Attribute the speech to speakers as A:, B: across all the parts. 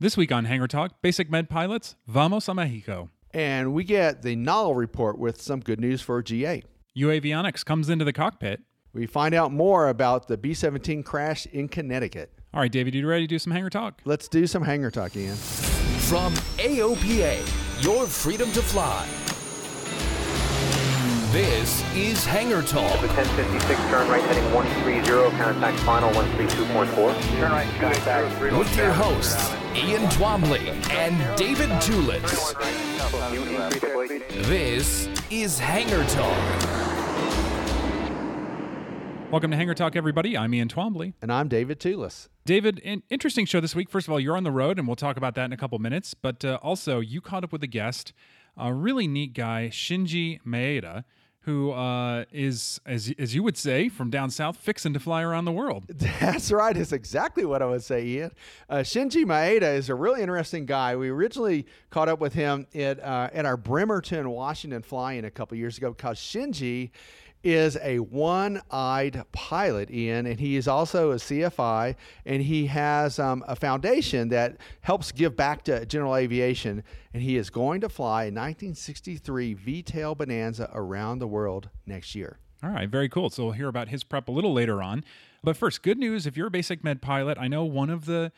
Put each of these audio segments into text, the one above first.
A: This week on Hangar Talk, Basic Med Pilots, Vamos a Mexico.
B: And we get the Nall report with some good news for GA.
A: uAvionix comes into the cockpit.
B: We find out more about the B 17 crash in Connecticut.
A: All right, David, you ready to do some Hangar Talk?
B: Let's do some Hangar Talk, Ian.
C: From AOPA, your freedom to fly. This is Hangar Talk.
D: 1056, turn right heading 130, contact final 132.4. Turn right, contact
C: With your hosts, Ian Twombly and David Tulis. This is Hangar Talk.
A: Welcome to Hangar Talk, everybody. I'm Ian Twombly.
B: And I'm David Tulis.
A: David, an interesting show this week. First of all, you're on the road, and we'll talk about that in a couple minutes. But uh, also, you caught up with a guest, a really neat guy, Shinji Maeda, who uh, is, as, as you would say, from down south, fixing to fly around the world.
B: That's right. It's exactly what I would say, Ian. Uh, Shinji Maeda is a really interesting guy. We originally caught up with him at, uh, at our Bremerton, Washington fly-in a couple years ago because Shinji is a one-eyed pilot, Ian, and he is also a CFI, and he has um, a foundation that helps give back to general aviation, and he is going to fly a 1963 V-tail Bonanza around the world next year.
A: All right, very cool. So we'll hear about his prep a little later on. But first, good news if you're a basic med pilot, I know one of the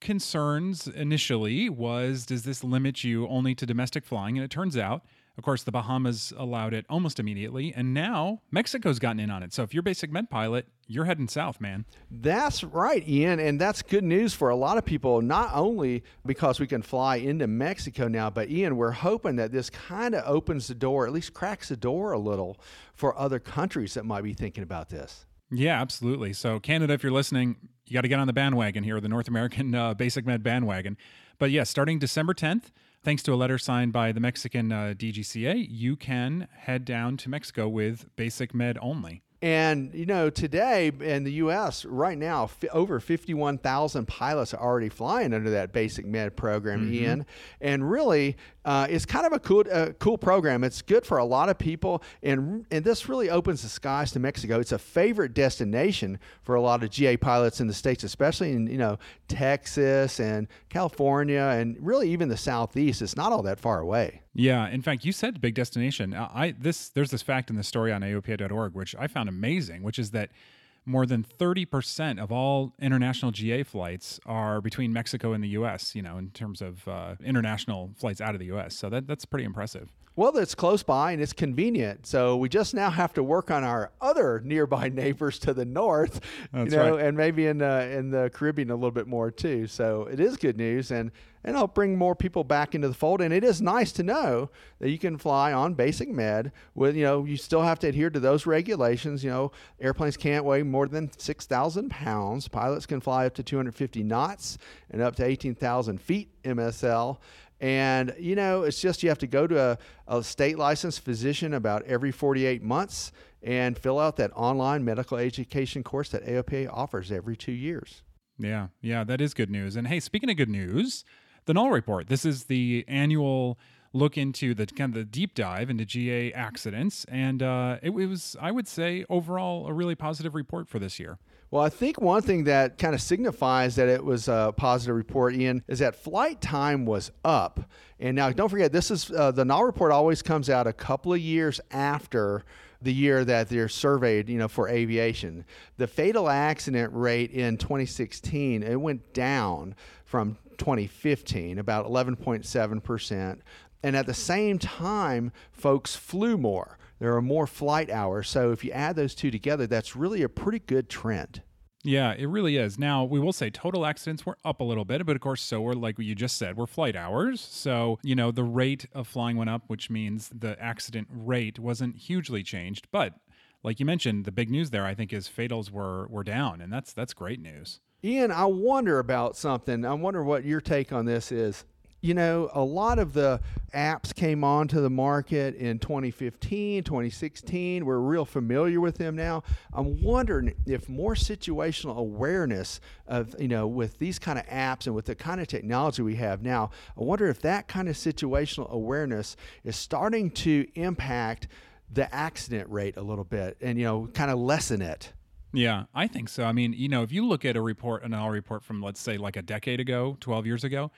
A: concerns initially was does this limit you only to domestic flying? And it turns out of course, the Bahamas allowed it almost immediately, and now Mexico's gotten in on it. So if you're basic med pilot, you're heading south, man.
B: That's right, Ian, and that's good news for a lot of people. Not only because we can fly into Mexico now, but Ian, we're hoping that this kind of opens the door, at least cracks the door a little for other countries that might be thinking about this.
A: Yeah, absolutely. So Canada, if you're listening, you got to get on the bandwagon here, the North American uh, basic med bandwagon. But yeah, starting December 10th thanks to a letter signed by the Mexican uh, DGCA, you can head down to Mexico with basic med only.
B: And, you know, today in the U.S., right now, f- over 51,000 pilots are already flying under that basic med program, mm-hmm. Ian. And really, uh, it's kind of a cool, uh, cool program. It's good for a lot of people. And, and this really opens the skies to Mexico. It's a favorite destination for a lot of GA pilots in the States, especially in, you know, Texas and California and really even the Southeast. It's not all that far away.
A: Yeah, in fact, you said big destination. I this there's this fact in the story on AOPA.org which I found amazing, which is that more than 30% of all international GA flights are between Mexico and the US, you know, in terms of uh, international flights out of the US. So that, that's pretty impressive.
B: Well, it's close by and it's convenient. So we just now have to work on our other nearby neighbors to the north,
A: That's
B: you know,
A: right.
B: and maybe in the in the Caribbean a little bit more too. So it is good news, and and it'll bring more people back into the fold. And it is nice to know that you can fly on basic med with you know you still have to adhere to those regulations. You know, airplanes can't weigh more than six thousand pounds. Pilots can fly up to 250 knots and up to 18,000 feet MSL. And, you know, it's just you have to go to a, a, state licensed physician about every 48 months and fill out that online medical education course that AOPA offers every two years.
A: Yeah, yeah, that is good news. And hey, speaking of good news, the Nall Report. This is the annual look into the kind of the deep dive into GA accidents, and uh, it, was, I would say, overall a really positive report for this year.
B: Well, I think one thing that kind of signifies that it was a positive report, Ian, is that flight time was up. And now, don't forget, this is uh, the Nall report always comes out a couple of years after the year that they're surveyed, you know, for aviation. The fatal accident rate in 2016 it went down from 2015, about 11.7 percent. And at the same time, folks flew more. There are more flight hours. So if you add those two together, that's really a pretty good trend.
A: Yeah, it really is. Now, we will say total accidents were up a little bit, but of course, so were, like you just said, were flight hours. So, you know, the rate of flying went up, which means the accident rate wasn't hugely changed. But like you mentioned, the big news there, I think, is fatals were were down, and that's that's great news.
B: Ian, I wonder about something. I wonder what your take on this is you know, a lot of the apps came onto the market in 2015, 2016. We're real familiar with them now. I'm wondering if more situational awareness of, you know, with these kind of apps and with the kind of technology we have now, I wonder if that kind of situational awareness is starting to impact the accident rate a little bit and, you know, kind of lessen it.
A: Yeah, I think so. I mean, you know, if you look at a report, an all report from, let's say, like a decade ago, 12 years ago,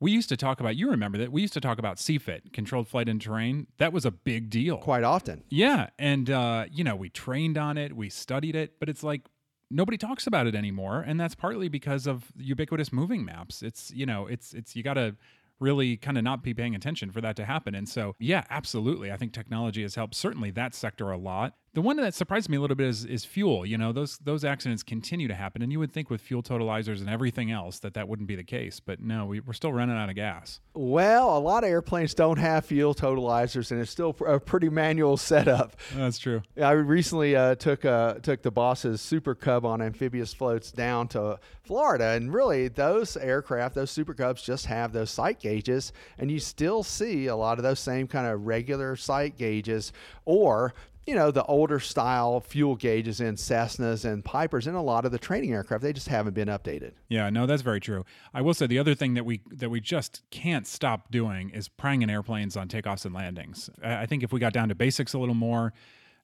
A: we used to talk about you remember that we used to talk about CFIT, controlled flight and terrain. That was a big deal.
B: Quite often.
A: Yeah, and uh, you know, we trained on it, we studied it, but it's like nobody talks about it anymore, and that's partly because of ubiquitous moving maps. It's, you know, it's it's you got to really kind of not be paying attention for that to happen. And so, yeah, absolutely. I think technology has helped certainly that sector a lot. The one that surprised me a little bit is, is fuel. You know, those those accidents continue to happen, and you would think with fuel totalizers and everything else that that wouldn't be the case, but no, we, we're still running out of gas.
B: Well, a lot of airplanes don't have fuel totalizers, and it's still a pretty manual setup.
A: That's true.
B: I recently uh, took uh, took the boss's Super Cub on amphibious floats down to Florida, and really those aircraft, those Super Cubs, just have those sight gauges, and you still see a lot of those same kind of regular sight gauges, or you know, the older style fuel gauges in Cessnas and Pipers and a lot of the training aircraft. They just haven't been updated.
A: Yeah, no, that's very true. I will say the other thing that we that we just can't stop doing is prying in airplanes on takeoffs and landings. I think if we got down to basics a little more,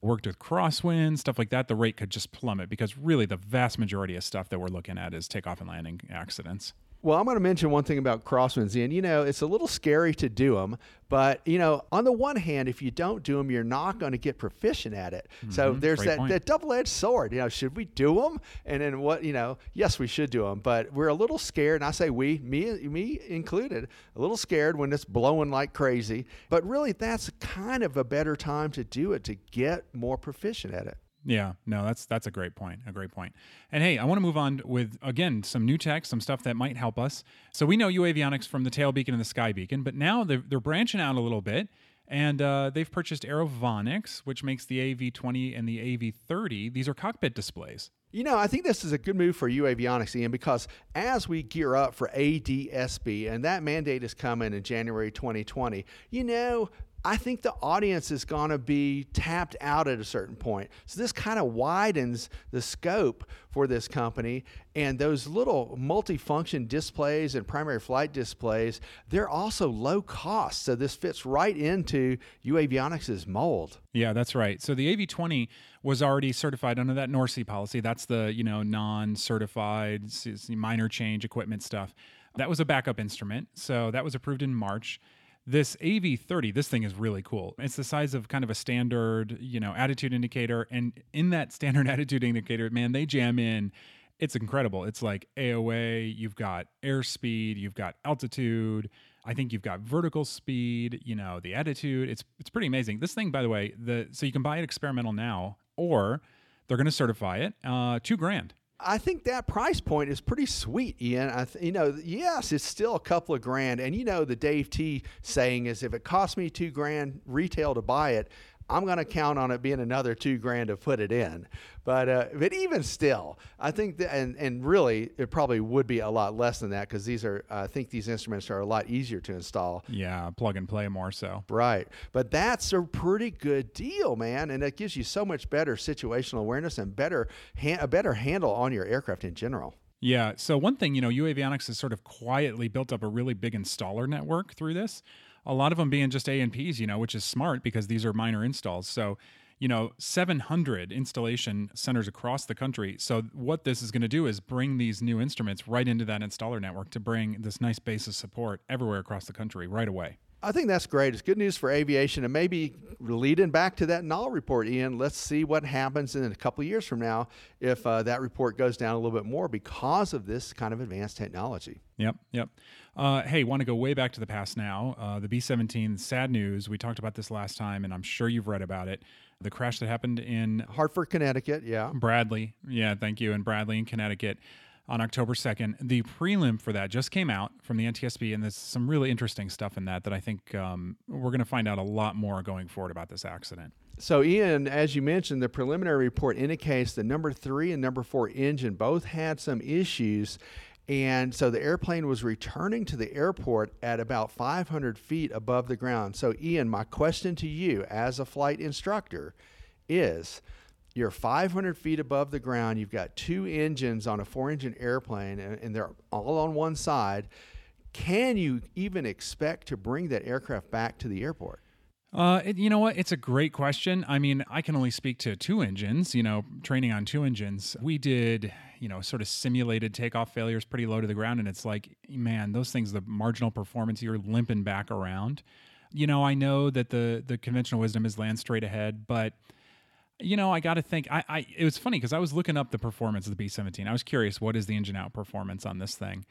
A: worked with crosswind, stuff like that, the rate could just plummet because really the vast majority of stuff that we're looking at is takeoff and landing accidents.
B: Well, I'm going to mention one thing about crosswinds, and you know, it's a little scary to do them, but you know, on the one hand, if you don't do them, you're not going to get proficient at it. Mm-hmm. So there's that, that double-edged sword. You know, should we do them? And then what? You know, yes, we should do them, but we're a little scared. And I say we, me, me included, a little scared when it's blowing like crazy. But really, that's kind of a better time to do it to get more proficient at it.
A: Yeah, no, that's that's a great point. A great point. And hey, I want to move on with again some new tech, some stuff that might help us. So we know uAvionix from the tail beacon and the sky beacon, but now they're, they're branching out a little bit, and uh, they've purchased AeroVonics, which makes the AV20 and the AV30. These are cockpit displays.
B: You know, I think this is a good move for uAvionix, Ian, because as we gear up for ADSB, and that mandate is coming in January 2020, you know, I think the audience is going to be tapped out at a certain point. So this kind of widens the scope for this company. And those little multifunction displays and primary flight displays, they're also low cost. So this fits right into uAvionix' mold.
A: Yeah, that's right. So the AV20 was already certified under that NORSEE policy. That's the, you know, non-certified minor change equipment stuff. That was a backup instrument. So that was approved in March this AV30, this thing is really cool. It's the size of kind of a standard, you know, attitude indicator. And in that standard attitude indicator, man, they jam in. It's incredible. It's like AOA, you've got airspeed, you've got altitude. I think you've got vertical speed, you know, the attitude. It's it's pretty amazing. This thing, by the way, the so you can buy it experimental now, or they're going to certify it. Uh, two grand.
B: I think that price point is pretty sweet, Ian. I th- you know, yes, it's still a couple of grand, and you know the Dave T saying is if it costs me two grand retail to buy it, I'm going to count on it being another two grand to put it in. But uh, but even still, I think that and and really it probably would be a lot less than that because these are I think these instruments are a lot easier to install.
A: Yeah, plug and play more so.
B: Right, but that's a pretty good deal, man, and it gives you so much better situational awareness and better ha- a better handle on your aircraft in general.
A: Yeah. So one thing, you know, uAvionix has sort of quietly built up a really big installer network through this a lot of them being just A and P's, you know, which is smart because these are minor installs. So, you know, 700 installation centers across the country. So, what this is going to do is bring these new instruments right into that installer network to bring this nice base of support everywhere across the country right away.
B: I think that's great. It's good news for aviation, and maybe leading back to that Nall report, Ian. Let's see what happens in a couple of years from now if uh, that report goes down a little bit more because of this kind of advanced technology.
A: Yep, yep. Uh, hey, want to go way back to the past now? Uh, the B 17, sad news. We talked about this last time, and I'm sure you've read about it. The crash that happened in
B: Hartford, Connecticut. Yeah.
A: Bradley. Yeah, thank you. In Bradley, in Connecticut on October 2nd. The prelim for that just came out from the NTSB, and there's some really interesting stuff in that that I think um, we're going to find out a lot more going forward about this accident.
B: So, Ian, as you mentioned, the preliminary report indicates the number three and number four engine both had some issues. And so the airplane was returning to the airport at about 500 feet above the ground. So, Ian, my question to you as a flight instructor is you're 500 feet above the ground. You've got two engines on a four engine airplane, and, and they're all on one side. Can you even expect to bring that aircraft back to the airport?
A: Uh, it, you know what? It's a great question. I mean, I can only speak to two engines, you know, training on two engines. We did, you know, sort of simulated takeoff failures pretty low to the ground. And it's like, man, those things, the marginal performance, you're limping back around. You know, I know that the the conventional wisdom is land straight ahead, but you know, I got to think. I, I it was funny because I was looking up the performance of the B seventeen. I was curious, what is the engine out performance on this thing?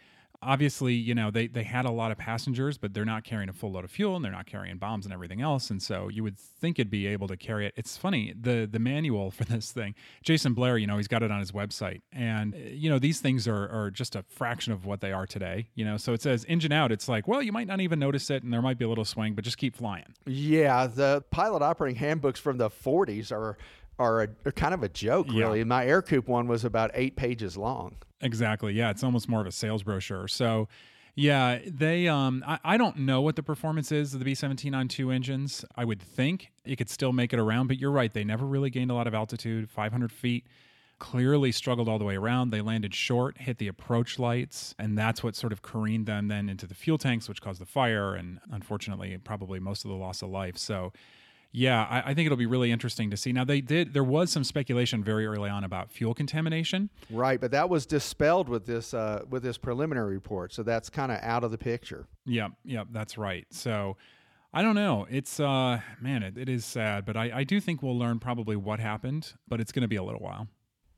A: Obviously, you know, they they had a lot of passengers, but they're not carrying a full load of fuel and they're not carrying bombs and everything else. And so you would think it'd be able to carry it. It's funny the the manual for this thing. Jason Blair, you know, he's got it on his website, and uh, you know, these things are are just a fraction of what they are today. You know, so it says engine out. It's like, well, you might not even notice it, and there might be a little swing, but just keep flying.
B: Yeah, the pilot operating handbooks from the 40s are are, a, are kind of a joke,
A: Yeah.
B: really. My Ercoupe one was about eight pages long.
A: Exactly. Yeah, it's almost more of a sales brochure. So, yeah, they. Um, I, I don't know what the performance is of the B seventeen on two engines. I would think it could still make it around, but you're right. They never really gained a lot of altitude. Five hundred feet. Clearly struggled all the way around. They landed short, hit the approach lights, and that's what sort of careened them then into the fuel tanks, which caused the fire and unfortunately probably most of the loss of life. So. Yeah, I, I think it'll be really interesting to see. Now they did. There was some speculation very early on about fuel contamination.
B: Right, but that was dispelled with this uh, with this preliminary report, so that's kind of out of the picture.
A: Yep, yep, that's right. So I don't know. It's uh man, it, it is sad, but I, I do think we'll learn probably what happened, but it's going to be a little while.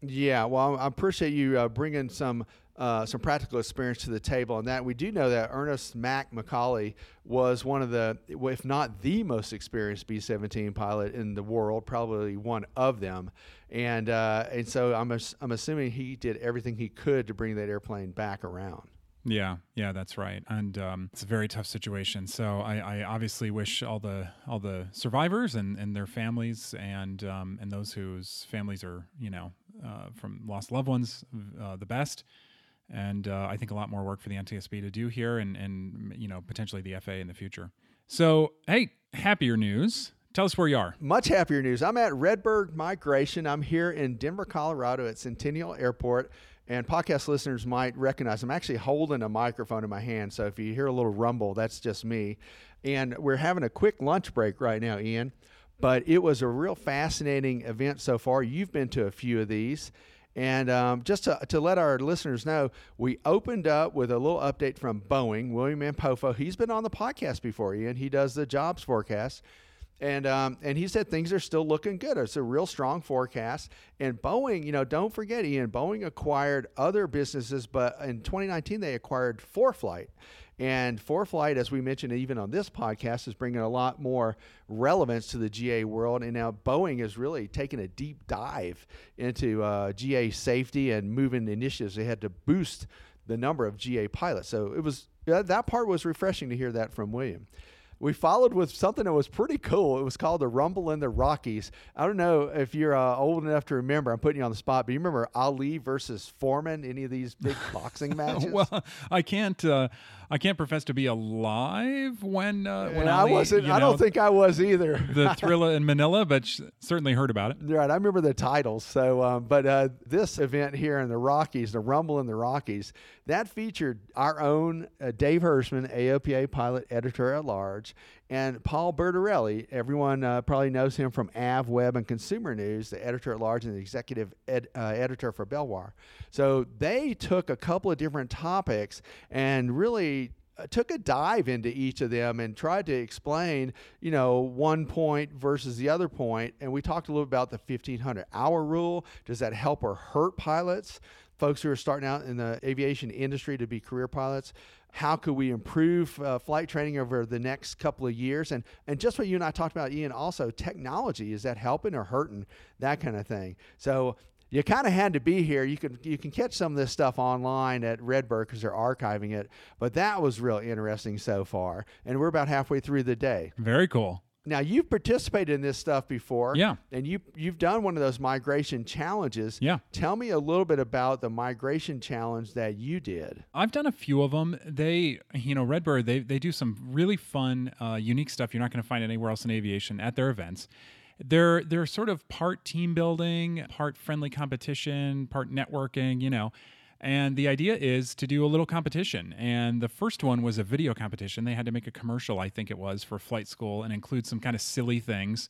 B: Yeah, well, I appreciate you uh, bringing some uh, some practical experience to the table, and that we do know that Ernest Mac McCauley was one of the, if not the most experienced B-17 pilot in the world, probably one of them, and uh, and so I'm I'm assuming he did everything he could to bring that airplane back around.
A: Yeah, yeah, that's right. And um, it's a very tough situation. So I, I obviously wish all the all the survivors and, and their families and um, and those whose families are you know uh, from lost loved ones uh, the best. And uh, I think a lot more work for the NTSB to do here, and and you know potentially the FA in the future. So hey, happier news. Tell us where you are.
B: Much happier news. I'm at Redbird Migration. I'm here in Denver, Colorado at Centennial Airport. And podcast listeners might recognize I'm actually holding a microphone in my hand. So if you hear a little rumble, that's just me. And we're having a quick lunch break right now, Ian. But it was a real fascinating event so far. You've been to a few of these. And um, just to, to let our listeners know, we opened up with a little update from Boeing. William Ampofo, he's been on the podcast before, Ian. He does the jobs forecast. And um, and he said things are still looking good. It's a real strong forecast. And Boeing, you know, don't forget, Ian, Boeing acquired other businesses, but in 2019 they acquired ForeFlight. And ForeFlight, as we mentioned even on this podcast, is bringing a lot more relevance to the GA world. And now Boeing is really taking a deep dive into uh, GA safety and moving initiatives. They had to boost the number of GA pilots. So it was that that part was refreshing to hear that from William we followed with something that was pretty cool. It was called the Rumble in the Rockies. I don't know if you're uh, old enough to remember. I'm putting you on the spot, but you remember Ali versus Foreman? Any of these big boxing matches?
A: well, I can't. Uh, I can't profess to be alive when uh, when
B: And I wasn't.
A: you
B: I don't think I was either.
A: the thriller in Manila, but certainly heard about it.
B: Right, I remember the titles. So, um, but uh, this event here in the Rockies, the Rumble in the Rockies, that featured our own uh, Dave Hirschman, AOPA pilot editor at large, and Paul Bertorelli. Everyone uh, probably knows him from AVweb and Consumer News, the editor at large and the executive ed, uh, editor for Belvoir. So they took a couple of different topics and really uh, took a dive into each of them and tried to explain, you know, one point versus the other point. And we talked a little about the 1500 hour rule. Does that help or hurt pilots? Folks who are starting out in the aviation industry to be career pilots. How could we improve uh, flight training over the next couple of years? And and just what you and I talked about, Ian. Also, technology is that helping or hurting? That kind of thing. So you kind of had to be here. You can you can catch some of this stuff online at Redbird because they're archiving it. But that was real interesting so far, and we're about halfway through the day.
A: Very cool.
B: Now you've participated in this stuff before,
A: Yeah.
B: and you you've done one of those migration challenges.
A: Yeah.
B: Tell me a little bit about the migration challenge that you did.
A: I've done a few of them. They, you know, Redbird, they, they do some really fun, uh, unique stuff you're not going to find anywhere else in aviation at their events. They're they're sort of part team building, part friendly competition, part networking, you know. And the idea is to do a little competition. And the first one was a video competition. They had to make a commercial, I think it was, for flight school and include some kind of silly things.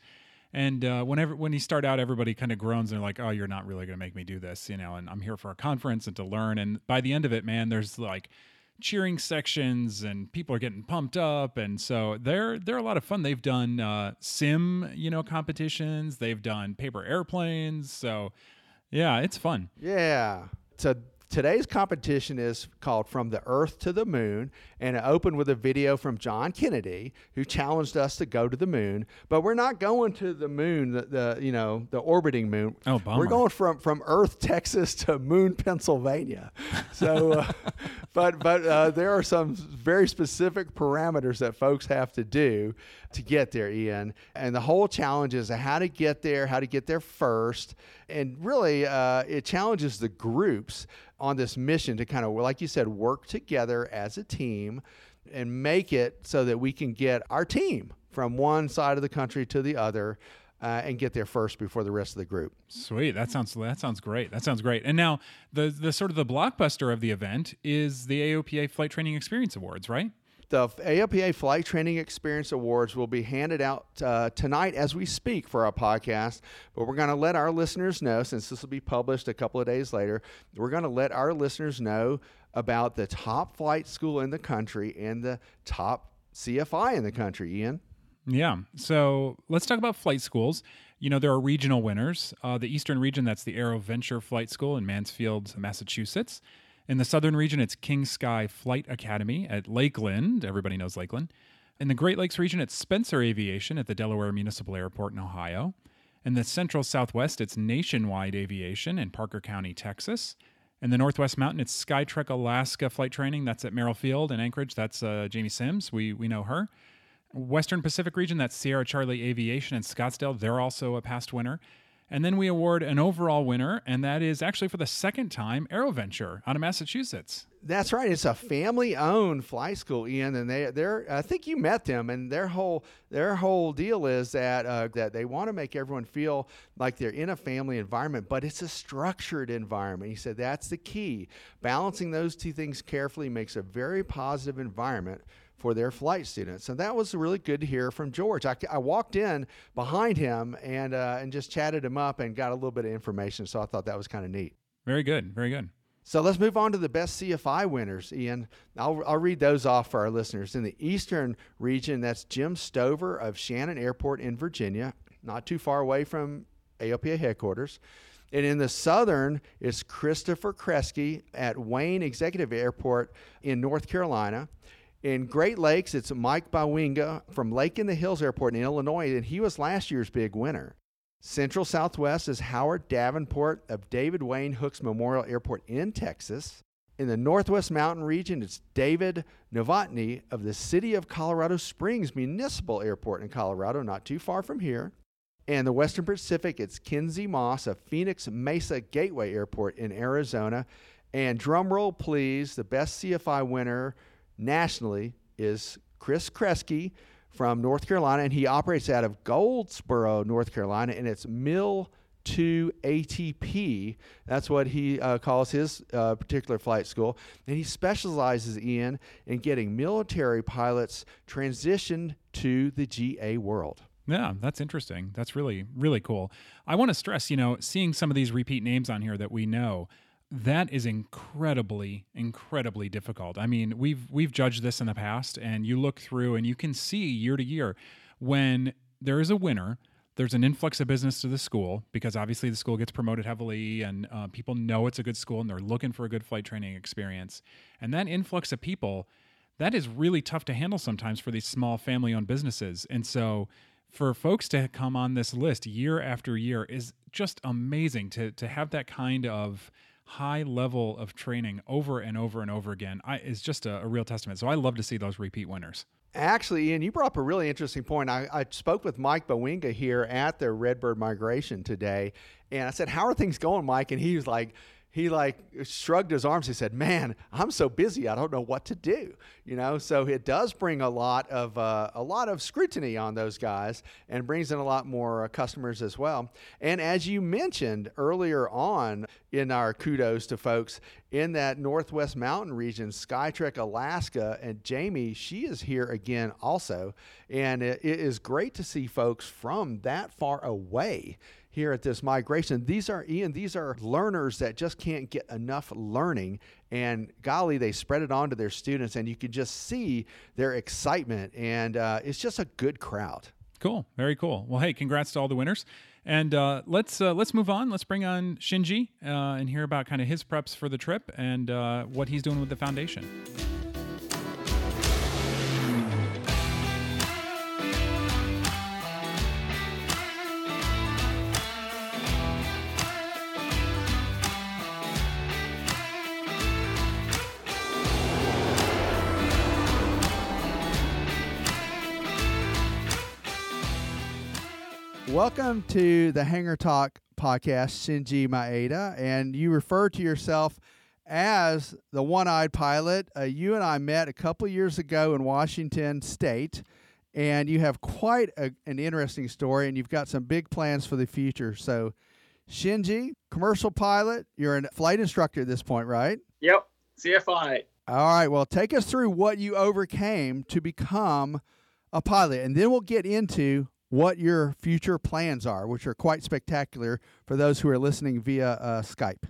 A: And uh, whenever when you start out, everybody kind of groans and they're like, "Oh, you're not really going to make me do this," you know. And I'm here for a conference and to learn. And by the end of it, man, there's like cheering sections and people are getting pumped up and so they're they're a lot of fun they've done uh, sim you know competitions they've done paper airplanes so yeah it's fun
B: Yeah. So today's competition is called From the Earth to the Moon, and it opened with a video from John Kennedy, who challenged us to go to the moon. But we're not going to the moon, the, the you know the orbiting moon.
A: Oh, bummer.
B: We're going from from Earth, Texas to Moon, Pennsylvania. So, uh, but but uh, there are some very specific parameters that folks have to do to get there, Ian. And the whole challenge is how to get there, how to get there first, and really uh, it challenges the groups on this mission to kind of, like you said, work together as a team and make it so that we can get our team from one side of the country to the other. Uh, and get there first before the rest of the group.
A: Sweet. That sounds that sounds great. That sounds great. And now the the sort of the blockbuster of the event is the AOPA Flight Training Experience Awards, right?
B: The AOPA Flight Training Experience Awards will be handed out uh, tonight as we speak for our podcast. But we're going to let our listeners know, since this will be published a couple of days later, we're going to let our listeners know about the top flight school in the country and the top CFI in the country, Ian.
A: Yeah. So let's talk about flight schools. You know, there are regional winners. Uh, the Eastern region, that's the Aero Venture Flight School in Mansfield, Massachusetts. In the Southern region, it's King Sky Flight Academy at Lakeland. Everybody knows Lakeland. In the Great Lakes region, it's Spencer Aviation at the Delaware Municipal Airport in Ohio. In the Central Southwest, it's Nationwide Aviation in Parker County, Texas. In the Northwest Mountain, it's Skytrek Alaska Flight Training. That's at Merrill Field in Anchorage. That's uh, Jamie Sims. We, we know her. Western Pacific region, that's Sierra Charlie Aviation in Scottsdale. They're also a past winner. And then we award an overall winner, and that is actually for the second time AeroVenture out of Massachusetts.
B: That's right. It's a family-owned flight school, Ian, and they they're I think you met them, and their whole their whole deal is that uh, that they want to make everyone feel like they're in a family environment, but it's a structured environment. He said that's the key. Balancing those two things carefully makes a very positive environment for their flight students. And that was really good to hear from George. I, I walked in behind him and uh, and just chatted him up and got a little bit of information. So I thought that was kind of neat.
A: Very good. Very good.
B: So let's move on to the best CFI winners, Ian. I'll, I'll read those off for our listeners. In the eastern region, that's Jim Stover of Shannon Airport in Virginia, not too far away from AOPA headquarters. And in the southern, it's Christopher Kresge at Wayne Executive Airport in North Carolina. In Great Lakes, it's Mike Bawinga from Lake in the Hills Airport in Illinois, and he was last year's big winner. Central Southwest is Howard Davenport of David Wayne Hooks Memorial Airport in Texas. In the Northwest Mountain region, it's David Novotny of the City of Colorado Springs Municipal Airport in Colorado, not too far from here. And the Western Pacific, it's Kinsey Moss of Phoenix Mesa Gateway Airport in Arizona. And drum roll, please, the best CFI winner nationally is Chris Kresge from North Carolina, and he operates out of Goldsboro, North Carolina, and it's Mil 2 ATP. That's what he uh, calls his uh, particular flight school. And he specializes in in getting military pilots transitioned to the GA world.
A: Yeah, that's interesting. That's really, really cool. I want to stress, you know, seeing some of these repeat names on here that we know, that is incredibly, incredibly difficult. I mean, we've we've judged this in the past, and you look through and you can see year to year when there is a winner, there's an influx of business to the school because obviously the school gets promoted heavily and uh, people know it's a good school and they're looking for a good flight training experience. And that influx of people, that is really tough to handle sometimes for these small family owned businesses. And so for folks to come on this list year after year is just amazing to to have that kind of high level of training over and over and over again I, is just a, a real testament. So I love to see those repeat winners.
B: Actually, Ian, you brought up a really interesting point. I, I spoke with Mike Bowinga here at the Redbird Migration today, and I said, "How are things going, Mike?" And he was like, he like shrugged his arms. He said, "Man, I'm so busy. I don't know what to do." You know, so it does bring a lot of uh, a lot of scrutiny on those guys, and brings in a lot more uh, customers as well. And as you mentioned earlier on in our kudos to folks in that Northwest Mountain region, Skytrek Alaska, and Jamie, she is here again also, and it, it is great to see folks from that far away here at this migration. These are Ian, these are learners that just can't get enough learning and golly, they spread it on to their students and you can just see their excitement and uh, it's just a good crowd.
A: Cool, very cool. Well, hey, congrats to all the winners. And uh, let's uh, let's move on. Let's bring on Shinji uh, and hear about kind of his preps for the trip and uh, what he's doing with the foundation.
B: Welcome to the Hangar Talk podcast, Shinji Maeda, and you refer to yourself as the one-eyed pilot. Uh, you and I met a couple years ago in Washington State, and you have quite a, an interesting story, and you've got some big plans for the future. So, Shinji, commercial pilot, you're a flight instructor at this point, right?
E: Yep, CFI.
B: All right. Well, take us through what you overcame to become a pilot, and then we'll get into what your future plans are, which are quite spectacular for those who are listening via uh, Skype.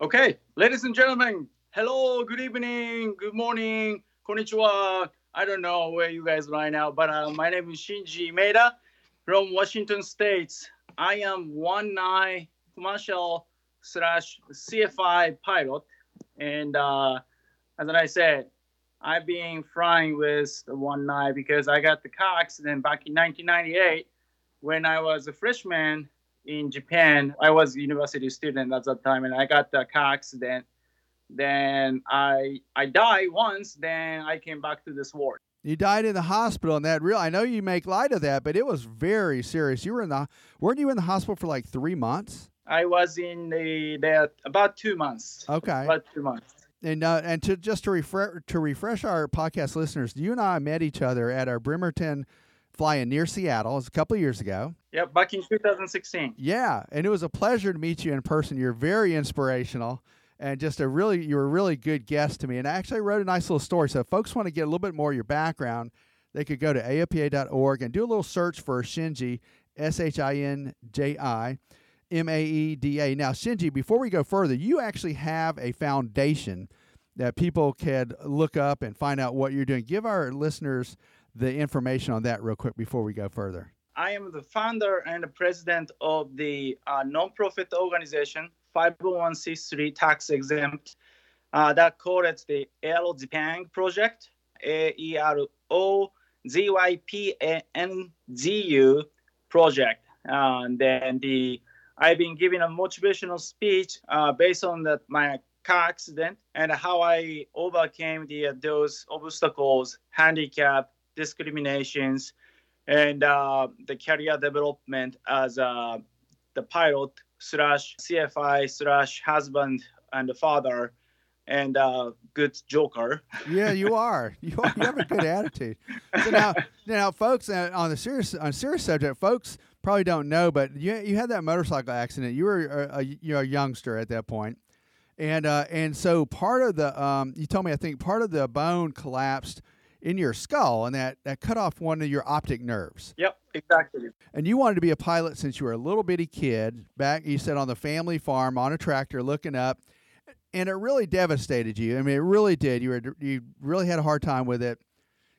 E: Okay, ladies and gentlemen, hello, good evening, good morning, konnichiwa. I don't know where you guys are right now, but uh, my name is Shinji Maeda from Washington State. I am one nine commercial slash CFI pilot, and uh, as I said, I've been flying with the one nine because I got the car accident back in 1998 when I was a freshman in Japan. I was a university student at that time, and I got the car accident. Then I I died once. Then I came back to this world.
B: You died in the hospital, and that real. I know you make light of that, but it was very serious. You were in the weren't you in the hospital for like three months?
E: I was in the there about two months.
B: Okay,
E: about two months.
B: And uh, and to just to refresh to refresh our podcast listeners, you and I met each other at our Bremerton flying near Seattle. It was a couple years ago.
E: Yeah, back in 2016.
B: Yeah, and it was a pleasure to meet you in person. You're very inspirational and just a really you're a really good guest to me. And I actually wrote a nice little story. So if folks want to get a little bit more of your background, they could go to aopa.org and do a little search for Shinji, S H I N J I M A E D A. Now, Shinji, before we go further, you actually have a foundation that people can look up and find out what you're doing. Give our listeners the information on that real quick before we go further.
E: I am the founder and the president of the uh, nonprofit organization 501c3 tax exempt uh, that called the Aero Japan project, A E R O Z Y P A N G U project. Uh, and then the I've been giving a motivational speech uh, based on that my car accident and how I overcame the uh, those obstacles, handicap, discriminations, and uh, the career development as uh, the pilot slash CFI slash husband and father and uh, good joker.
B: Yeah, you are. You are. You have a good attitude. So now, now, folks, uh, on the serious on a serious subject, folks probably don't know, but you you had that motorcycle accident. You were a, a you're a youngster at that point, and uh, and so part of the um, you told me I think part of the bone collapsed in your skull, and that that cut off one of your optic nerves.
E: Yep, exactly.
B: And you wanted to be a pilot since you were a little bitty kid. Back, you said on the family farm on a tractor, looking up, and it really devastated you. I mean, it really did. You were you really had a hard time with it.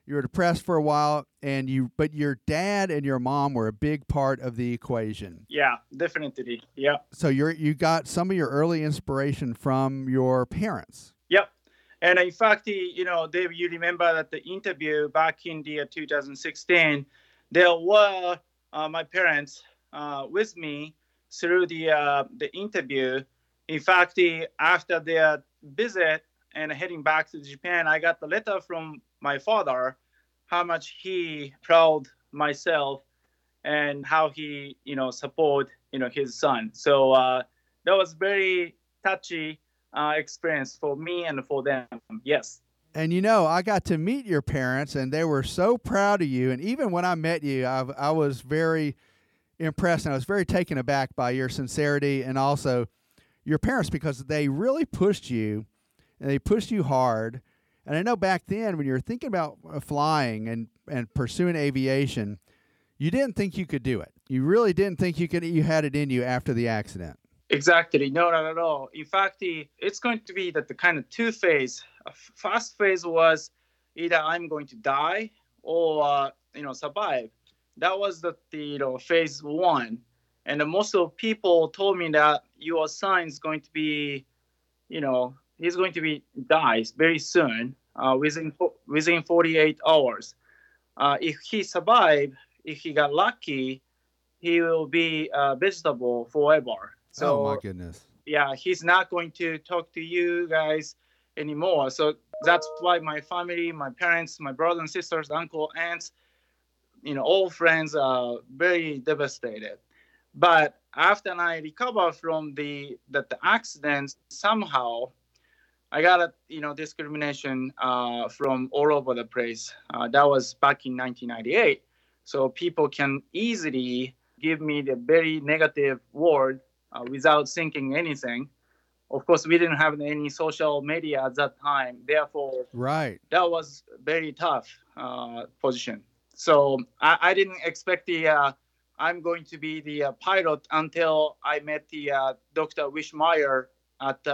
B: You were depressed for a while, and you but your dad and your mom were a big part of the equation.
E: Yeah, definitely. Yeah.
B: So you are you got some of your early inspiration from your parents.
E: Yep. And in fact, you know, Dave, you remember that the interview back in the 2016, there were uh, my parents uh, with me through the uh, the interview. In fact, after their visit and heading back to Japan, I got the letter from my father, how much he proud myself and how he, you know, support, you know, his son. So uh, that was very touchy uh, experience for me and for them. Yes.
B: And you know, I got to meet your parents, and they were so proud of you. And even when I met you, I, I was very impressed, and I was very taken aback by your sincerity and also your parents because they really pushed you, and they pushed you hard. And I know back then, when you were thinking about uh, flying and and pursuing aviation, you didn't think you could do it. You really didn't think you could. You had it in you after the accident.
E: Exactly. No, not at all. In fact, it's going to be that the kind of two phase. First phase was either I'm going to die or uh, you know survive. That was the, the you know phase one, and most of people told me that your son is going to be, you know, he's going to be dies very soon, uh, within within 48 hours. Uh, if he survive, if he got lucky, he will be a vegetable forever. So,
B: oh my goodness.
E: Yeah, he's not going to talk to you guys anymore. So that's why my family, my parents, my brothers and sisters, uncle, aunts, you know, all friends are very devastated. But after I recover from the that the accident, somehow I got a you know discrimination uh, from all over the place. Uh, that was back in 1998. So people can easily give me the very negative word uh, without thinking anything. Of course, we didn't have any social media at that time. Therefore,
B: right,
E: that was very tough uh, position. So I, I, didn't expect the uh, I'm going to be the uh, pilot until I met the uh, Dr. Wischmeyer at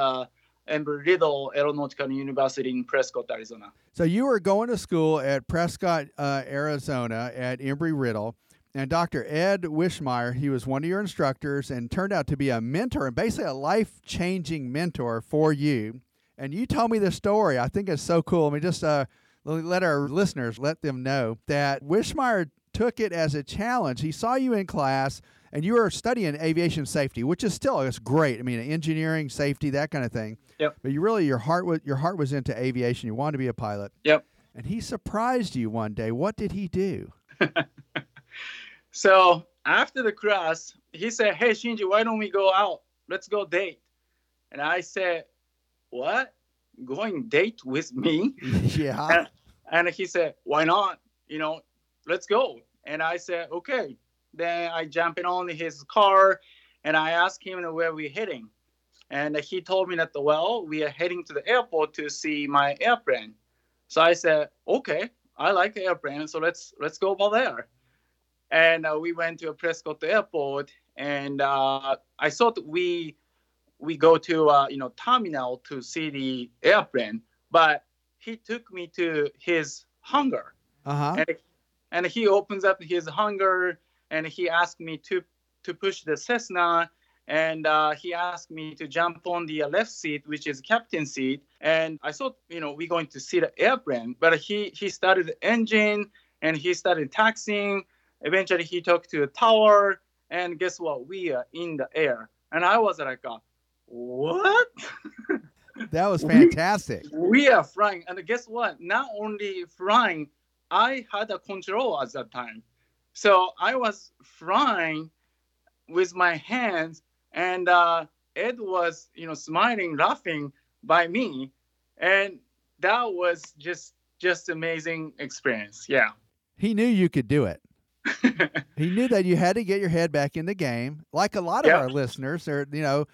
E: uh, Embry-Riddle Aeronautical University in Prescott, Arizona.
B: So you were going to school at Prescott, uh, Arizona at Embry-Riddle and Dr. Ed Wischmeyer, he was one of your instructors and turned out to be a mentor and basically a life changing mentor for you. And you told me this story. I think it's so cool. Let me just uh, let our listeners let them know that Wischmeyer took it as a challenge. He saw you in class and you were studying aviation safety, which is still it's great. I mean, engineering, safety, that kind of thing.
E: Yep.
B: But you really your heart was your heart was into aviation. You wanted to be a pilot.
E: Yep.
B: And he surprised you one day. What did he do?
E: So after the class, he said, Hey, Shinji, why don't we go out? Let's go date. And I said, What? Going date with me?
B: Yeah.
E: And, and he said, Why not? You know, let's go. And I said, Okay. Then I jump in on his car and I asked him where we're heading. And he told me that, well, we are heading to the airport to see my airplane. So I said, okay, I like airplane, so let's let's go over there and uh, we went to a Prescott airport, and uh, I thought we we go to uh, you know terminal to see the airplane, but he took me to his hangar,
B: uh-huh.
E: and, and he opens up his hunger and he asked me to to push the Cessna, and uh, he asked me to jump on the left seat, which is captain seat, and I thought you know we're going to see the airplane, but he he started the engine and he started taxiing Eventually, he took to a tower, and guess what? We are in the air. And I was like, uh, what?
B: that was fantastic.
E: We, we, are flying. And guess what? Not only flying, I had a control at that time. So I was flying with my hands, and uh, Ed was, you know, smiling, laughing. by me, and that was just just amazing experience. Yeah.
B: He knew you could do it. he knew that you had to get your head back in the game. Like a lot of
E: Yeah.
B: our listeners, they're you know,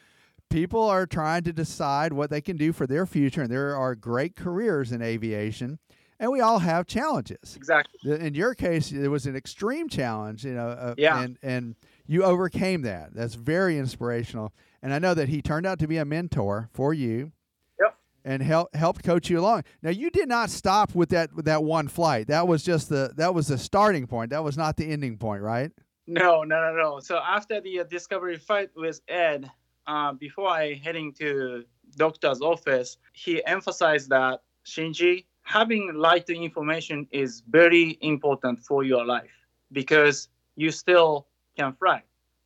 B: people are trying to decide what they can do for their future, and there are great careers in aviation, and we all have challenges.
E: exactly.
B: In your case, it was an extreme challenge, you know, uh,
E: Yeah.
B: and and you overcame that. That's very inspirational, and I know that he turned out to be a mentor for you.
E: Yep.
B: And help, helped coach you along. Now you did not stop with that with that one flight. That was just the that was the starting point. That was not the ending point, right?
E: No, no, no, no. So after the uh, discovery fight with Ed, uh, before I heading to doctor's office, he emphasized that Shinji having light information is very important for your life because you still can fly.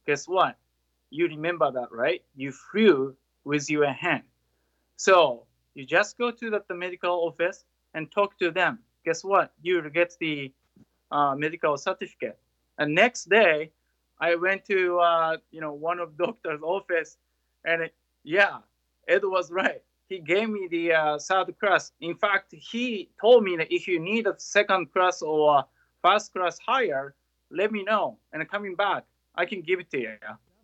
E: Guess what? You remember that, right? You flew with your hand. So you just go to the, the medical office and talk to them. Guess what? You'll get the uh, medical certificate. And next day, I went to uh, you know one of doctor's office, and it, yeah, Ed was right. He gave me the uh, third class. In fact, he told me that if you need a second class or a first class higher, let me know. And coming back, I can give it to you.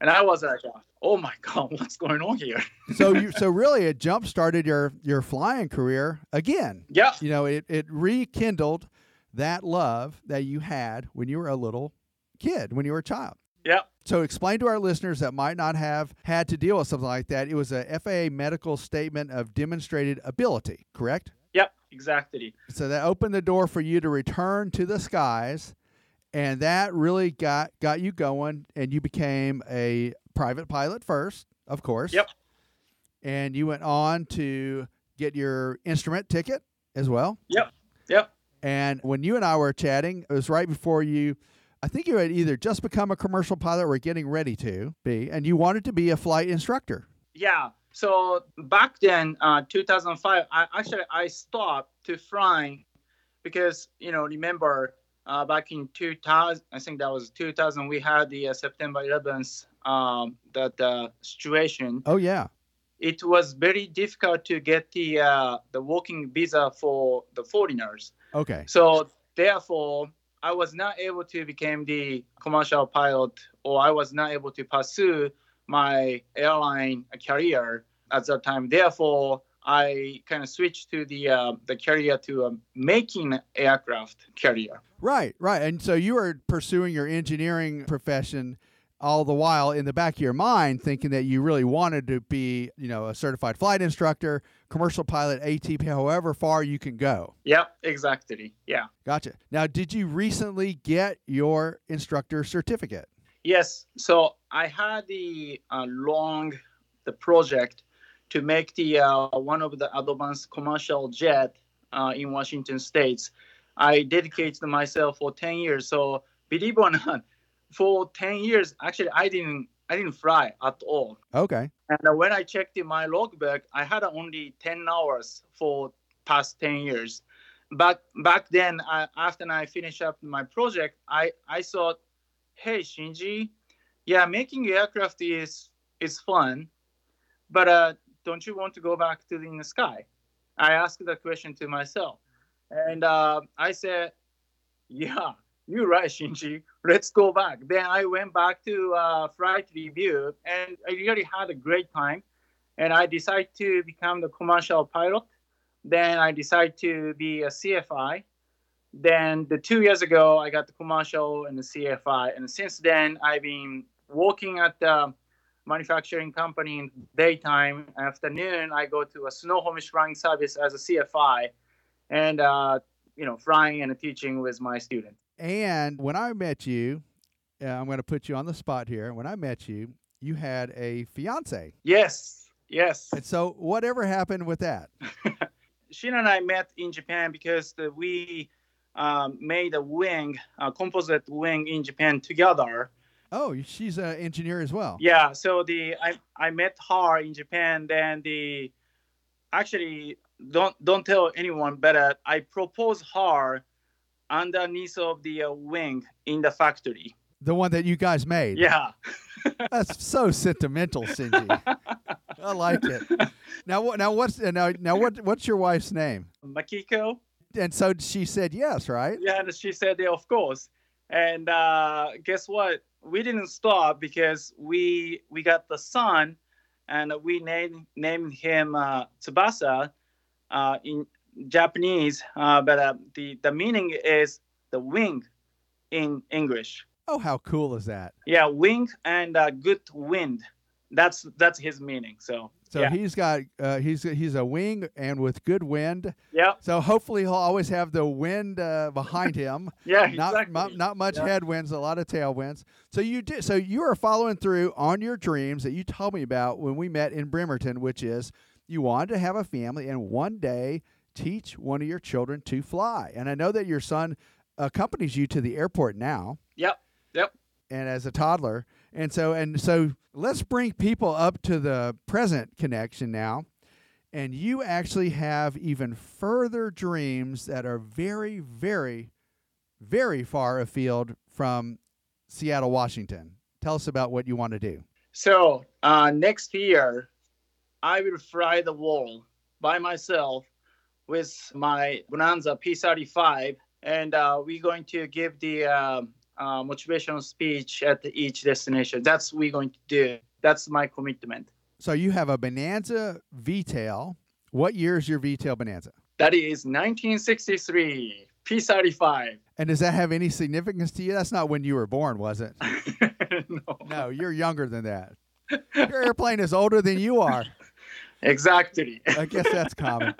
E: And I was like, oh my god, what's going on here?
B: So you so really it jump started your your flying career again.
E: Yeah,
B: You know, it it rekindled that love that you had when you were a little kid, when you were a child.
E: Yeah.
B: So explain to our listeners that might not have had to deal with something like that. It was a FAA medical statement of demonstrated ability, correct?
E: Yep, exactly.
B: So that opened the door for you to return to the skies, and that really got got you going, and you became a private pilot first, of course.
E: Yep.
B: And you went on to get your instrument ticket as well.
E: Yep. Yep.
B: And when you and I were chatting, it was right before you. I think you had either just become a commercial pilot or getting ready to be, and you wanted to be a flight instructor.
E: Yeah. So back then, uh, 2005, I actually I stopped to flying because you know remember uh, back in 2000, I think that was 2000, we had the uh, September 11th um, that uh, situation.
B: Oh yeah.
E: It was very difficult to get the uh, the working visa for the foreigners.
B: Okay.
E: So therefore, I was not able to become the commercial pilot, or I was not able to pursue my airline career at that time. Therefore, I kind of switched to the uh, the career to a making aircraft career.
B: Right, right. And so you were pursuing your engineering profession all the while in the back of your mind thinking that you really wanted to be, you know, a certified flight instructor, commercial pilot, ATP, however far you can go.
E: Yep, exactly. Yeah.
B: Gotcha. Now, did you recently get your instructor certificate?
E: Yes. So I had the uh, long the project to make the uh, one of the advanced commercial jet uh, in Washington states. I dedicated myself for 10 years. So believe it or not, for 10 years, actually, I didn't I didn't fly at all.
B: Okay.
E: And uh, when I checked in my logbook, I had only 10 hours for past 10 years. But back then, I, after I finished up my project, I, I thought, hey, Shinji, yeah, making aircraft is is fun, but uh, don't you want to go back to the, in the sky? I asked that question to myself. And uh, I said, yeah, you're right, Shinji. Let's go back. Then I went back to uh, flight review, and I really had a great time. And I decided to become the commercial pilot. Then I decided to be a CFI. Then the two years ago, I got the commercial and the CFI, and since then I've been working at the manufacturing company in daytime. Afternoon, I go to a snow Snohomish flying service as a CFI, and uh, you know, flying and teaching with my students.
B: And when I met you, uh, I'm going to put you on the spot here. When I met you, you had a fiance.
E: Yes, yes.
B: And so, whatever happened with that?
E: Sheena and I met in Japan because the, we um, made a wing, a composite wing in Japan together.
B: Oh, she's an engineer as well.
E: Yeah, so the I, I met her in Japan. Then the actually don't don't tell anyone, but uh, I proposed her underneath of the uh, wing in the factory.
B: The one that you guys made.
E: Yeah,
B: That's so sentimental, Cindy. I like it. Now what? Now what's now? Now what? What's your wife's name?
E: Makiko.
B: And so she said yes, right?
E: Yeah, and she said, yeah, of course. And uh, guess what? We didn't stop because we we got the son, and we named named him uh, Tsubasa uh, in Japanese, uh, but uh, the the meaning is the wing in English.
B: Oh, how cool is that?
E: Yeah, wing and uh, good wind. That's that's his meaning. So
B: So
E: yeah,
B: he's got uh, he's he's a wing and with good wind.
E: yeah,
B: So hopefully he'll always have the wind uh, behind him.
E: yeah,
B: not
E: exactly.
B: mu- not much
E: Yeah.
B: headwinds, a lot of tailwinds. So you did. So you are following through on your dreams that you told me about when we met in Bremerton, which is you wanted to have a family and one day teach one of your children to fly. And I know that your son accompanies you to the airport now,
E: Yep, yep.
B: and as a toddler. And so and so let's bring people up to the present connection now. And you actually have even further dreams that are very, very, very far afield from Seattle, Washington. Tell us about what you want to do.
E: So uh, next year, I will fly the wall by myself with my Bonanza P35, and uh, we're going to give the um uh, motivational speech at each destination. That's what we're going to do. That's my commitment.
B: So you have a Bonanza V-tail. What year is your V-tail Bonanza?
E: That is 1963 P35.
B: And does that have any significance to you? That's not when you were born, was it?
E: no.
B: No, you're younger than that. Your airplane is older than you are.
E: Exactly.
B: I guess that's common.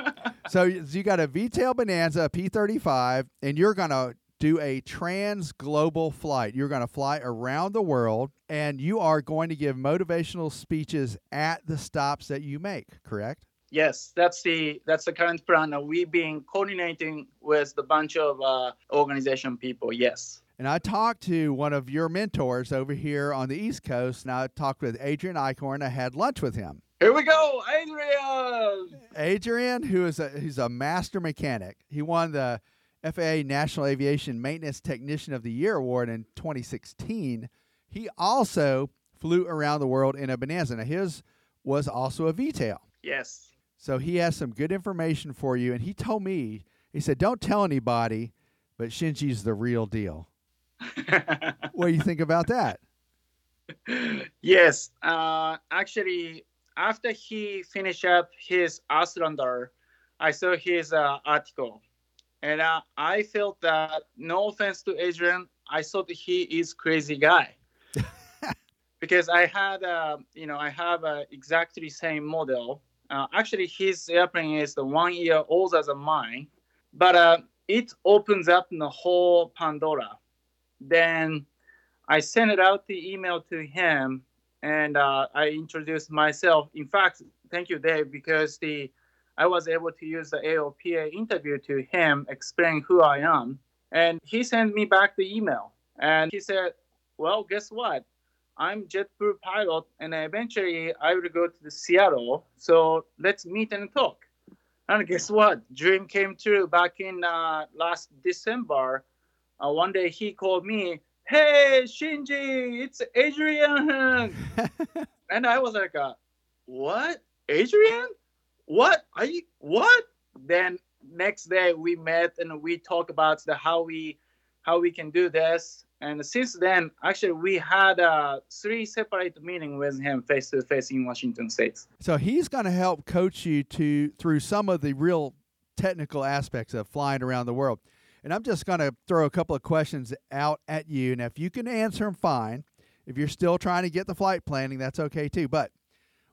B: So you got a V-tail Bonanza, P35, and you're gonna do a trans global flight. You're gonna fly around the world, and you are going to give motivational speeches at the stops that you make. Correct?
E: Yes, that's the that's the current plan. We've been coordinating with the bunch of uh, organization people. Yes.
B: And I talked to one of your mentors over here on the East Coast, and I talked with Adrian Eichhorn. I had lunch with him.
E: Here we go, Adrian.
B: Adrian, who is a he's a master mechanic. He won the FAA National Aviation Maintenance Technician of the Year award in 2016. He also flew around the world in a Bonanza. Now his was also a V-tail.
E: Yes.
B: So he has some good information for you. And he told me, he said, "Don't tell anybody, but Shinji's the real deal." What do you think about that?
E: yes. Uh, actually, after he finished up his Auslander, I saw his uh, article, and uh, I felt that no offense to Adrian, I thought he is crazy guy. because I had, uh, you know, I have uh, exactly same model. Uh, actually, his airplane is the one year older than mine, but uh, it opens up the whole Pandora. Then I sent it out the email to him, and uh, I introduced myself. In fact, thank you, Dave, because the I was able to use the AOPA interview to him, explain who I am, and he sent me back the email, and he said, "Well, guess what? I'm jet JetBlue pilot, and eventually I will go to the Seattle. So let's meet and talk." And guess what? Dream came true back in uh, last December. Uh, one day he called me, "Hey Shinji, it's Adrian," and I was like, uh, "What, Adrian? What are you? What?" Then next day we met and we talked about the how we how we can do this. And since then, actually, we had uh, three separate meetings with him face to face in Washington State.
B: So he's going to help coach you to through some of the real technical aspects of flying around the world. And I'm just going to throw a couple of questions out at you, and if you can answer them, fine. If you're still trying to get the flight planning, that's okay too. But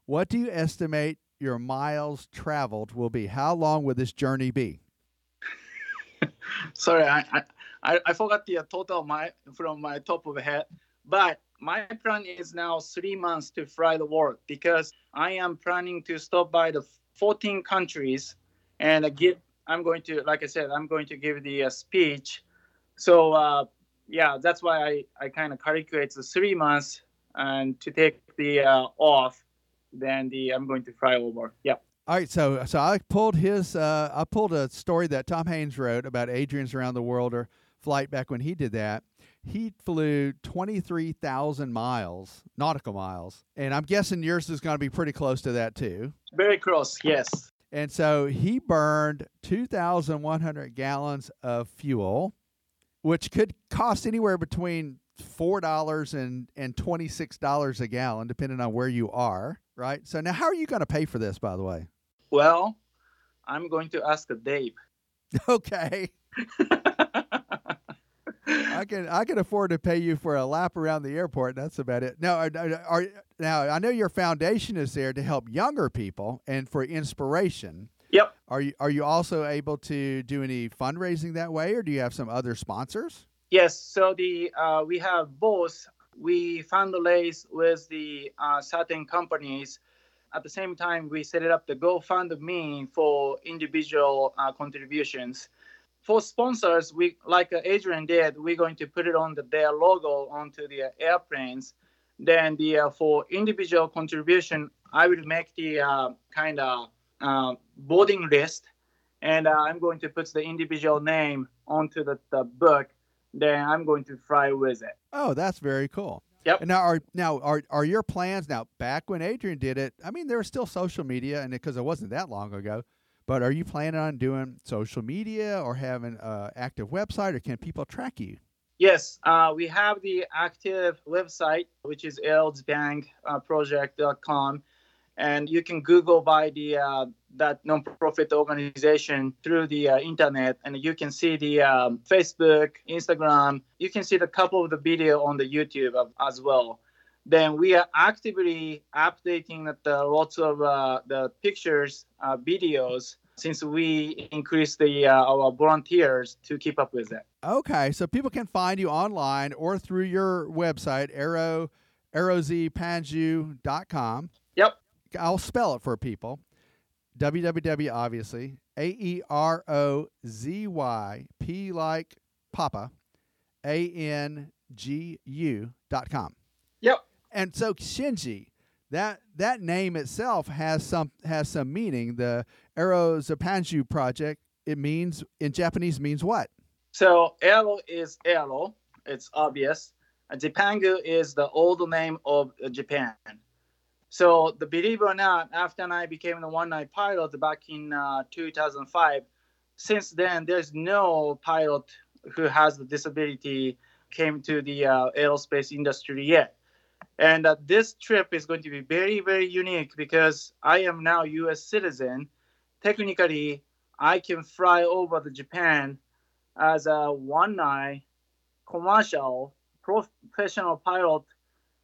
B: what do you estimate your miles traveled will be? How long will this journey be?
E: Sorry, I, I- I, forgot the uh, total my from my top of the head. But my plan is now three months to fly the world because I am planning to stop by the 14 countries and give. I'm going to, like I said, I'm going to give the uh, speech. So uh, yeah, that's why I, I kind of calculate the three months and to take the uh, off. Then the I'm going to fly over. Yeah.
B: All right, so so I pulled his uh, I pulled a story that Tom Haines wrote about Adrian's around the world or flight back when he did that. he flew 23,000 miles, nautical miles. And I'm guessing yours is going to be pretty close to that too.
E: Very close, yes.
B: And so he burned 2,100 gallons of fuel, which could cost anywhere between $4 and, and $26 a gallon, depending on where you are, right? So now, how are you going to pay for this, by the way?
E: Well, I'm going to ask Dave.
B: Okay. I can I can afford to pay you for a lap around the airport. That's about it. Now, are, are, now I know your foundation is there to help younger people and for inspiration.
E: Yep.
B: Are you are you also able to do any fundraising that way, or do you have some other sponsors?
E: Yes, so the uh, we have both. We fundraise with the uh, certain companies. At the same time, we set up the GoFundMe for individual uh, contributions. For sponsors, we like uh, Adrian did, we're going to put it on the, their logo onto the airplanes. Then the uh, for individual contribution, I will make the uh, kind of uh, boarding list, and I'm going to put the individual name onto the, the book then I'm going to fly with it.
B: Oh, that's very cool.
E: Yep.
B: And now are now are are your plans now? Back when Adrian did it, I mean, there was still social media, and because it wasn't that long ago. But are you planning on doing social media or having an active website, or can people track you?
E: Yes, uh, we have the active website, which is eldsbankproject.com, and you can Google by the uh, that nonprofit organization through the uh, internet, and you can see the um, Facebook, Instagram. You can see the couple of the video on the YouTube as well. Then we are actively updating the lots of uh, the pictures, uh, videos, since we increased the uh, our volunteers to keep up with it.
B: Okay, so people can find you online or through your website, arrow aerozypangu.com.
E: Yep.
B: I'll spell it for people. www obviously a e r o z y p like papa a n g u dot com.
E: Yep.
B: And so Shinji, that that name itself has some has some meaning. The Aero Zypangu project, it means in Japanese means what?
E: So Aero is Aero. It's obvious. And is the old name of uh, Japan. So the believe it or not, after I became the one-night pilot back in uh, 2005, since then there's no pilot who has the disability came to the uh, aerospace industry yet. And uh, this trip is going to be very, very unique because I am now U.S. citizen. Technically, I can fly over the Japan as a one night commercial professional pilot.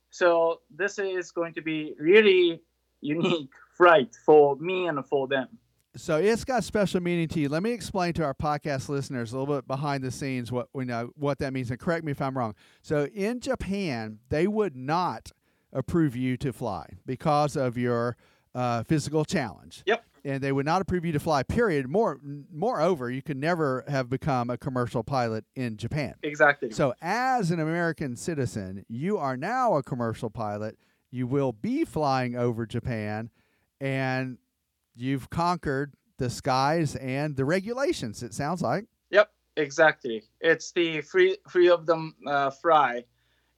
E: So this is going to be really unique flight for me and for them.
B: So it's got special meaning to you. Let me explain to our podcast listeners a little bit behind the scenes what we know what that means, and correct me if I'm wrong. So in Japan, they would not approve you to fly because of your uh, physical challenge.
E: Yep.
B: And they would not approve you to fly. Period. More, moreover, you could never have become a commercial pilot in Japan.
E: Exactly.
B: So, as an American citizen, you are now a commercial pilot. You will be flying over Japan, and you've conquered the skies and the regulations. It sounds like.
E: Yep, exactly. It's the free free of them uh, fry,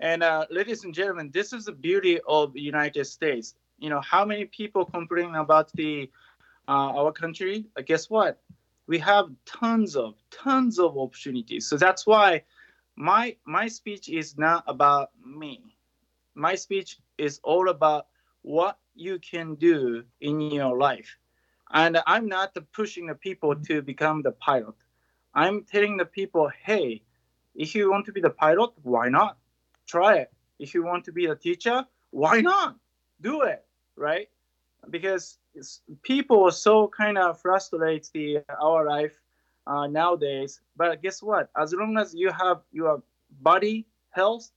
E: and uh, ladies and gentlemen, this is the beauty of the United States. You know how many people complain about the uh, our country? Guess what? We have tons of tons of opportunities. So that's why my my speech is not about me. My speech is all about what you can do in your life. And I'm not pushing the people to become the pilot. I'm telling the people, hey, if you want to be the pilot, why not? Try it. If you want to be the teacher, why not? Do it, right? Because it's, people are so kind of frustrate the our life uh, nowadays. But guess what? As long as you have your body health,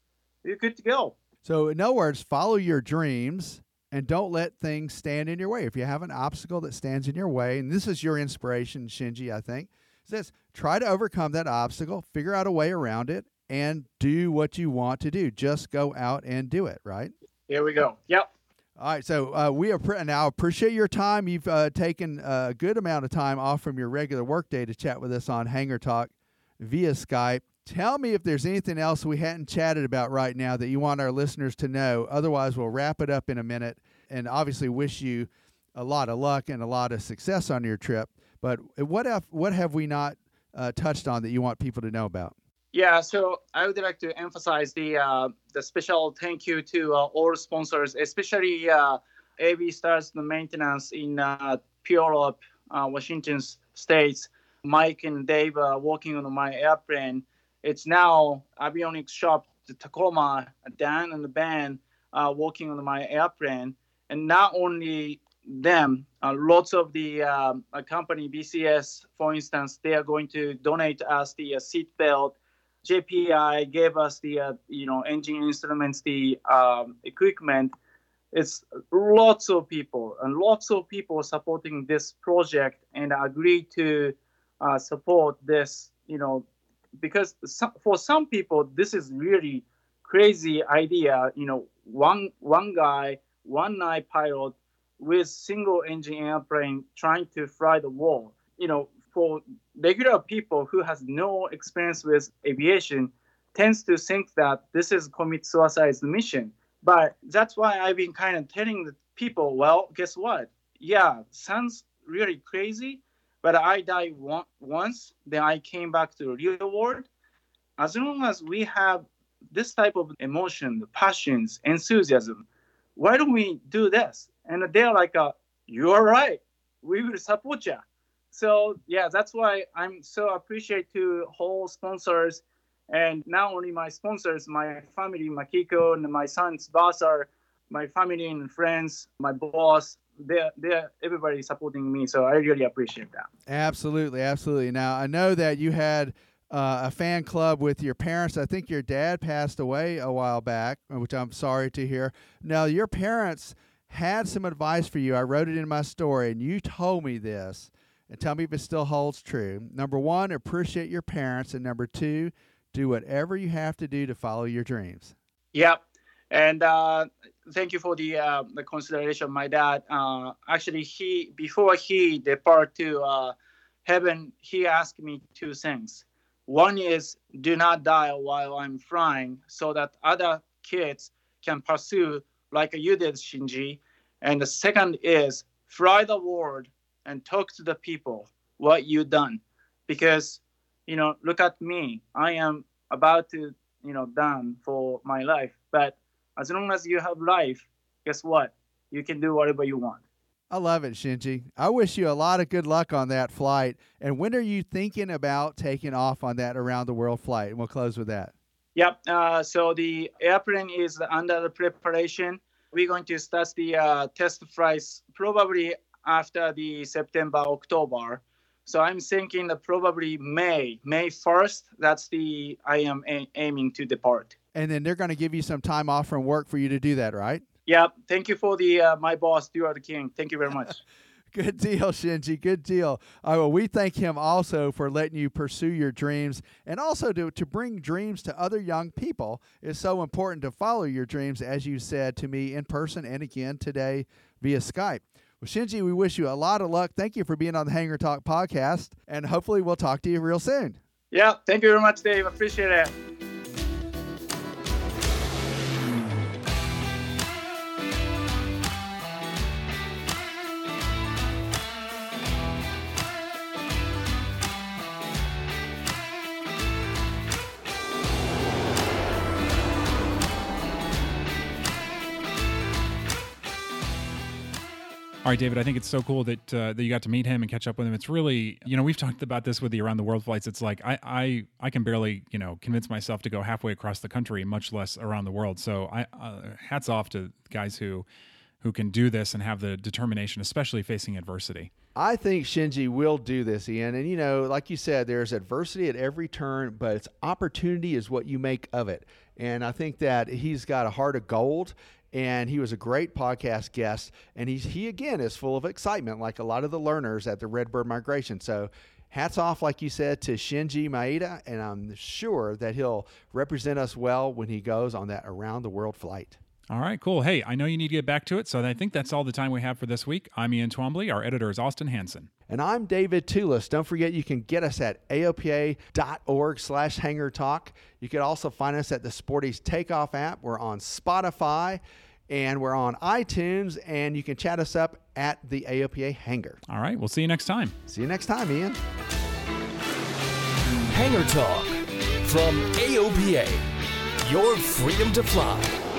E: you're good to go.
B: So, in other words, follow your dreams and don't let things stand in your way. If you have an obstacle that stands in your way, and this is your inspiration, Shinji, I think, is this try to overcome that obstacle, figure out a way around it, and do what you want to do. Just go out and do it, right?
E: Here we go. Yep.
B: All right, so uh, we appre- now appreciate your time. You've uh, taken a good amount of time off from your regular workday to chat with us on Hangar Talk via Skype Tell me if there's anything else we hadn't chatted about right now that you want our listeners to know. Otherwise, we'll wrap it up in a minute and obviously wish you a lot of luck and a lot of success on your trip. But what if, what have we not uh, touched on that you want people to know about?
E: Yeah, so I would like to emphasize the uh, the special thank you to uh, all sponsors, especially uh, AV Stars the Maintenance in uh, Puyallup, uh, Washington States. Mike and Dave are working on my airplane. It's now avionics shop, the Tacoma, Dan and the band uh, working on my airplane. And not only them, uh, lots of the um, company, BCS, for instance, they are going to donate us the uh, seat belt. JPI gave us the, uh, you know, engine instruments, the um, equipment. It's lots of people and lots of people supporting this project and agree to uh, support this, you know, because some, for some people this is really crazy idea. You know, one one guy, one night pilot with single engine airplane trying to fly the wall. You know, for regular people who has no experience with aviation, tends to think that this is commit suicide mission. But that's why I've been kind of telling the people, well, guess what? Yeah, sounds really crazy, but I died one, once, then I came back to the real world. As long as we have this type of emotion, passions, enthusiasm, why don't we do this? And they're like, uh, you're right. We will support you. So yeah, that's why I'm so appreciate to whole sponsors and not only my sponsors, my family, Makiko and my son Tsubasa my family and friends, my boss, they're, they're everybody supporting me. So I really appreciate that.
B: Absolutely. Absolutely. Now, I know that you had uh, a fan club with your parents. I think your dad passed away a while back, which I'm sorry to hear. Now, your parents had some advice for you. I wrote it in my story, and you told me this. And tell me if it still holds true. Number one, appreciate your parents. And number two, do whatever you have to do to follow your dreams.
E: Yep. And uh, thank you for the uh, the consideration. My dad, uh, actually, he before he depart to uh, heaven, he asked me two things. One is do not die while I'm flying, so that other kids can pursue like you did, Shinji. And the second is fly the world and talk to the people what you done, because you know, look at me. I am about to you know done for my life, but as long as you have life, guess what? You can do whatever you want.
B: I love it, Shinji. I wish you a lot of good luck on that flight. And when are you thinking about taking off on that around the world flight? And we'll close with that.
E: Yep. Uh, so the airplane is under the preparation. We're going to start the uh, test flights probably after the September, October. So I'm thinking that probably May, May 1st. That's the I am a- aiming to depart
B: and then they're going to give you some time off from work for you to do that, right?
E: Yeah. Thank you for the uh, my boss, Stuart King. Thank you very much.
B: Good deal, Shinji. Good deal. Uh, well, we thank him also for letting you pursue your dreams and also to, to bring dreams to other young people. It's so important to follow your dreams, as you said to me in person and again today via Skype. Well, Shinji, we wish you a lot of luck. Thank you for being on the Hangar Talk podcast, and hopefully we'll talk to you real soon.
E: Yeah, thank you very much, Dave. Appreciate it.
A: All right, David. I think it's so cool that uh, that you got to meet him and catch up with him. It's really, you know, we've talked about this with the around the world flights. It's like I I I can barely, you know, convince myself to go halfway across the country, much less around the world. So I uh, hats off to guys who who can do this and have the determination, especially facing adversity.
B: I think Shinji will do this, Ian. And you know, like you said, there's adversity at every turn, but it's opportunity is what you make of it. And I think that he's got a heart of gold and he was a great podcast guest. And he's, he, again, is full of excitement, like a lot of the learners at the Redbird Migration. So, hats off, like you said, to Shinji Maeda, and I'm sure that he'll represent us well when he goes on that around the world flight.
A: All right, cool. Hey, I know you need to get back to it, so I think that's all the time we have for this week. I'm Ian Twombly. Our editor is Austin Hanson.
B: And I'm David Tulis. Don't forget you can get us at aopa.org slash hangar talk. You can also find us at the Sporty's Takeoff app. We're on Spotify and we're on iTunes, and you can chat us up at the AOPA Hangar.
A: All right, we'll see you next time.
B: See you next time, Ian.
C: Hangar Talk from AOPA, your freedom to fly.